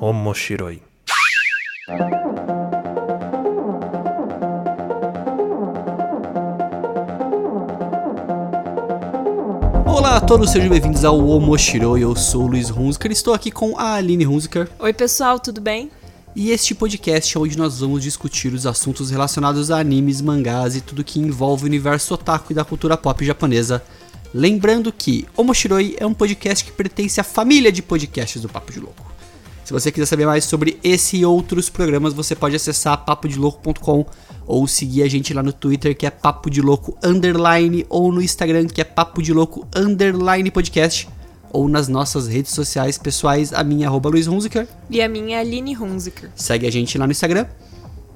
Omoshiroi. Olá a todos, sejam bem-vindos ao Omoshiroi. Eu sou o Luiz Hunziker e estou aqui com a Aline Hunziker. Oi, pessoal, tudo bem? E este podcast é onde nós vamos discutir os assuntos relacionados a animes, mangás e tudo que envolve o universo otaku e da cultura pop japonesa. Lembrando que Omoshiroi é um podcast que pertence à família de podcasts do Papo de Louco. Se você quiser saber mais sobre esse e outros programas, você pode acessar papodilouco.com ou seguir a gente lá no Twitter, que é Papo de Louco Underline, ou no Instagram, que é Papo de Louco Underline Podcast, ou nas nossas redes sociais pessoais, a minha arroba Luiz Hunziker. E a minha Aline Hunziker. Segue a gente lá no Instagram.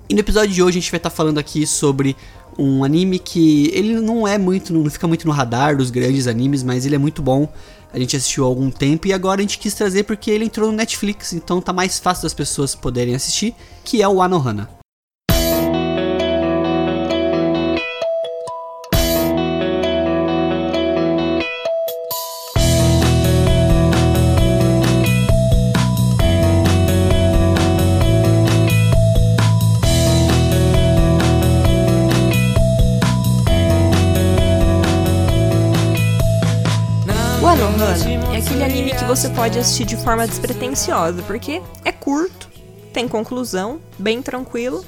E no episódio de hoje a gente vai estar falando aqui sobre um anime que ele não é muito, não fica muito no radar dos grandes animes, mas ele é muito bom. A gente assistiu há algum tempo e agora a gente quis trazer porque ele entrou no Netflix, então tá mais fácil das pessoas poderem assistir, que é o Anohana. É aquele anime que você pode assistir de forma despretensiosa, porque é curto, tem conclusão, bem tranquilo.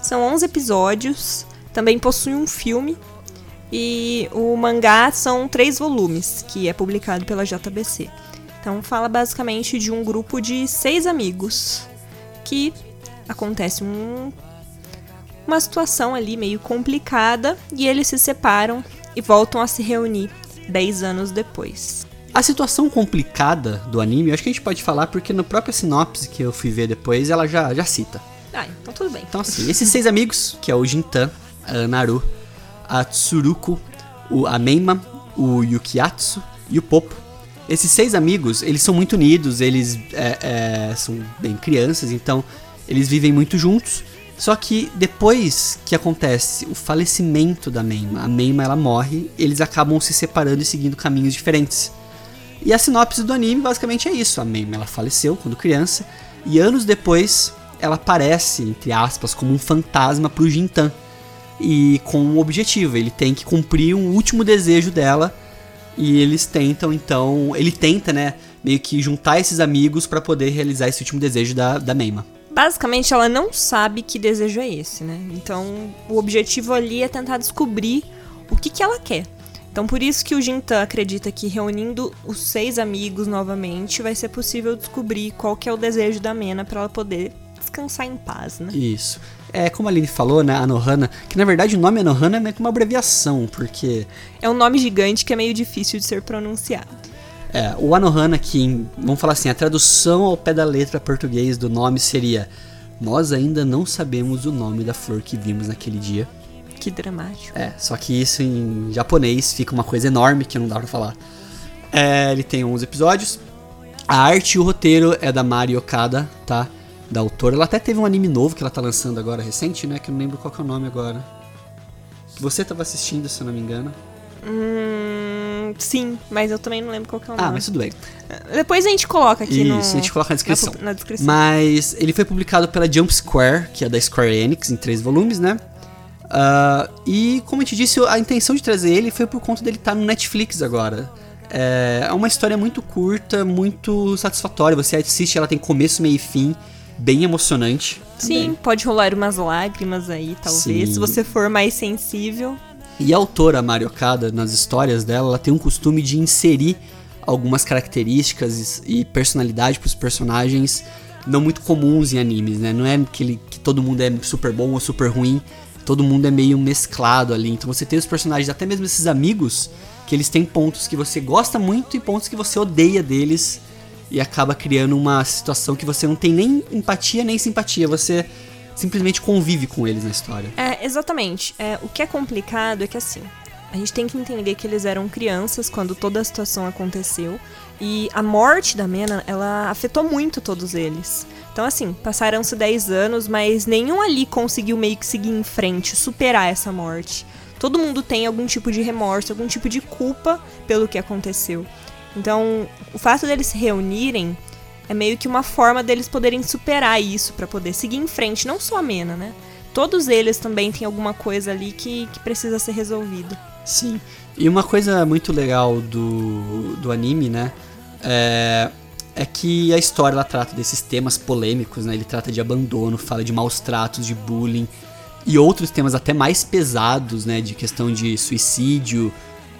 São 11 episódios, também possui um filme. E o mangá são três volumes, que é publicado pela JBC. Então fala basicamente de um grupo de seis amigos que acontece um, uma situação ali meio complicada e eles se separam e voltam a se reunir 10 anos depois. A situação complicada do anime, acho que a gente pode falar porque na própria sinopse que eu fui ver depois, ela já, já cita. Ah, então tudo bem. Então assim, esses seis amigos, que é o Jintan, a Naru, a Tsuruko, o Ameima, o Yukiatsu e o Popo. Esses seis amigos, eles são muito unidos, eles é, é, são bem crianças, então eles vivem muito juntos. Só que depois que acontece o falecimento da Meima, a Meima ela morre, eles acabam se separando e seguindo caminhos diferentes. E a sinopse do anime basicamente é isso: a Meima ela faleceu quando criança e anos depois ela aparece, entre aspas, como um fantasma pro Jintan. E com um objetivo, ele tem que cumprir um último desejo dela. E eles tentam, então. Ele tenta, né? Meio que juntar esses amigos para poder realizar esse último desejo da, da Meima. Basicamente, ela não sabe que desejo é esse, né? Então, o objetivo ali é tentar descobrir o que, que ela quer. Então, por isso que o Jintan acredita que reunindo os seis amigos novamente vai ser possível descobrir qual que é o desejo da Mena para ela poder descansar em paz, né? Isso. É, como a Aline falou, né, Anohana, que na verdade o nome Anohana é meio que uma abreviação, porque É um nome gigante que é meio difícil de ser pronunciado. É, o Anohana, que, em- vamos falar assim, a tradução ao pé da letra português do nome seria Nós ainda não sabemos o nome da flor que vimos naquele dia. Que dramático. É, só que isso em japonês fica uma coisa enorme que não dá pra falar. É, ele tem 11 episódios. A arte e o roteiro é da Mari Okada, tá? Da autora. Ela até teve um anime novo que ela tá lançando agora, recente, né? Que eu não lembro qual que é o nome agora. Que você tava assistindo, se eu não me engano. Hum, sim, mas eu também não lembro qual que é o Ah, nome. mas tudo bem. Depois a gente coloca aqui no... Isso, a gente coloca na descrição. Na, na descrição. Mas ele foi publicado pela Jump Square, que é da Square Enix, em três volumes, né? Ah, e como eu te disse, a intenção de trazer ele foi por conta dele estar no Netflix agora. É é uma história muito curta, muito satisfatória. Você assiste, ela tem começo, meio e fim, bem emocionante. Sim, também. pode rolar umas lágrimas aí, talvez. Sim. Se você for mais sensível. E a autora Mari Okada, nas histórias dela, ela tem um costume de inserir algumas características e e personalidade para os personagens não muito comuns em animes, né? Não é aquele que todo mundo é super bom ou super ruim, todo mundo é meio mesclado ali. Então você tem os personagens, até mesmo esses amigos, que eles têm pontos que você gosta muito e pontos que você odeia deles e acaba criando uma situação que você não tem nem empatia nem simpatia, você simplesmente convive com eles na história. É, exatamente. É, o que é complicado é que assim. A gente tem que entender que eles eram crianças quando toda a situação aconteceu. E a morte da Mena, ela afetou muito todos eles. Então, assim, passaram-se 10 anos, mas nenhum ali conseguiu meio que seguir em frente, superar essa morte. Todo mundo tem algum tipo de remorso, algum tipo de culpa pelo que aconteceu. Então, o fato deles se reunirem é meio que uma forma deles poderem superar isso para poder seguir em frente, não só a Mena, né? Todos eles também têm alguma coisa ali que, que precisa ser resolvido. Sim. E uma coisa muito legal do, do anime, né? É, é que a história ela trata desses temas polêmicos, né? Ele trata de abandono, fala de maus tratos, de bullying e outros temas até mais pesados, né? De questão de suicídio,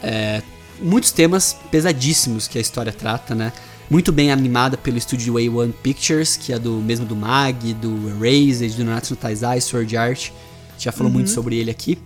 é, muitos temas pesadíssimos que a história trata, né? Muito bem animada pelo estúdio A1 Pictures, que é do mesmo do Mag, do Erased, do Natsu Taizai, Sword Art. Já falou uhum. muito sobre ele aqui.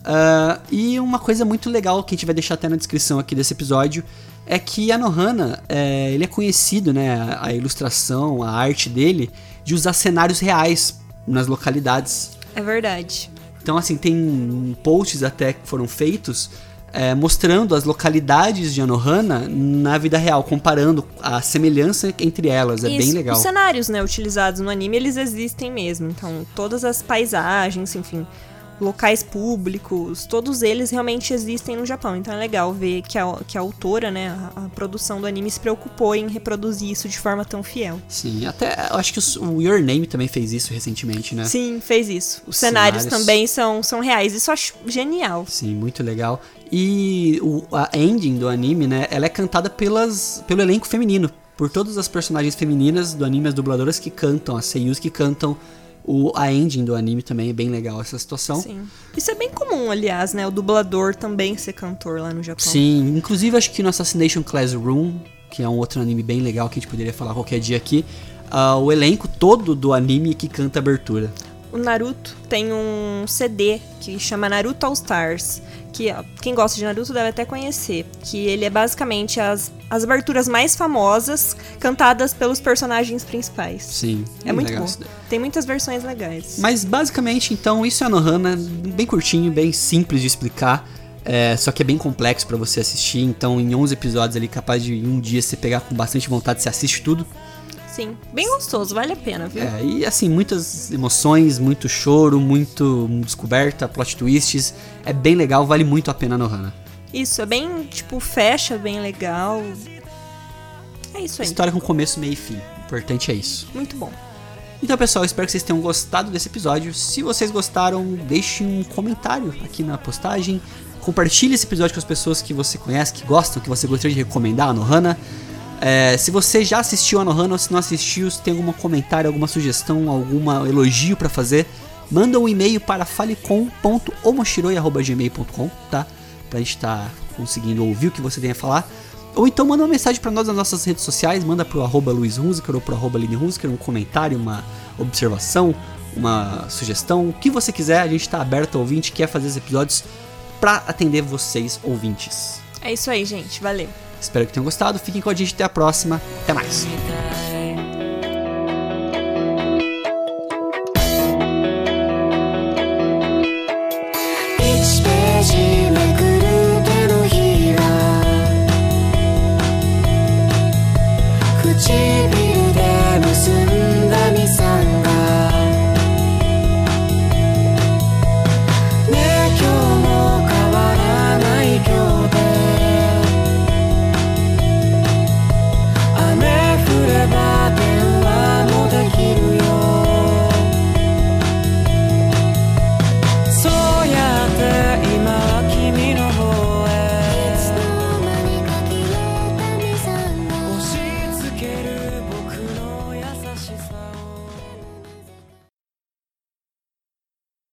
Uh, e uma coisa muito legal que a gente vai deixar até na descrição aqui desse episódio é que a Nohana, é, ele é conhecido, né, a ilustração, a arte dele, de usar cenários reais nas localidades. É verdade. Então, assim, tem posts até que foram feitos é, mostrando as localidades de Anohana na vida real, comparando a semelhança entre elas. É Isso, bem legal. Os cenários né, utilizados no anime, eles existem mesmo. Então, todas as paisagens, enfim, locais públicos, todos eles realmente existem no Japão. Então é legal ver que a, que a autora, né, a, a produção do anime se preocupou em reproduzir isso de forma tão fiel. Sim, até eu acho que o, Your Name também fez isso recentemente, né? Sim, fez isso. Os, Os cenários, cenários, também são, são reais. Isso eu acho genial. Sim, muito legal. E o, a ending do anime, né, ela é cantada pelas, pelo elenco feminino. Por todas as personagens femininas do anime, as dubladoras que cantam, as seiyus que cantam o, a ending do anime também é bem legal essa situação. Sim. Isso é bem comum, aliás, né? O dublador também ser cantor lá no Japão. Sim, inclusive acho que no Assassination Classroom, que é um outro anime bem legal que a gente poderia falar qualquer dia aqui, uh, o elenco todo do anime que canta abertura. O Naruto tem um CD que chama Naruto All Stars que quem gosta de Naruto deve até conhecer, que ele é basicamente as, as aberturas mais famosas cantadas pelos personagens principais. Sim. É muito bom. Tem muitas versões legais. Mas basicamente, então, isso é a Nohana, bem curtinho, bem simples de explicar. É, só que é bem complexo para você assistir, então em 11 episódios ali, capaz de um dia você pegar com bastante vontade, você assiste tudo. Sim, bem gostoso, vale a pena, viu? É, e assim, muitas emoções, muito choro, muito descoberta, plot twists. É bem legal, vale muito a pena no Hana. Isso, é bem, tipo, fecha bem legal. É isso aí. História com começo, meio e fim. O importante é isso. Muito bom. Então, pessoal, espero que vocês tenham gostado desse episódio. Se vocês gostaram, deixe um comentário aqui na postagem. Compartilhe esse episódio com as pessoas que você conhece, que gostam, que você gostaria de recomendar no Hana. É, se você já assistiu a Nohana ou se não assistiu, se tem algum comentário, alguma sugestão, algum elogio para fazer, manda um e-mail para falecom.omoshiroi.gmail.com, tá? Pra gente estar tá conseguindo ouvir o que você tem a falar. Ou então manda uma mensagem para nós nas nossas redes sociais, manda pro arroba Luiz Hunziker ou pro arroba Line Hunziker, um comentário, uma observação, uma sugestão, o que você quiser, a gente está aberto ao ouvinte, quer fazer os episódios para atender vocês, ouvintes. É isso aí, gente. Valeu. Espero que tenham gostado. Fiquem com a gente até a próxima. Até mais.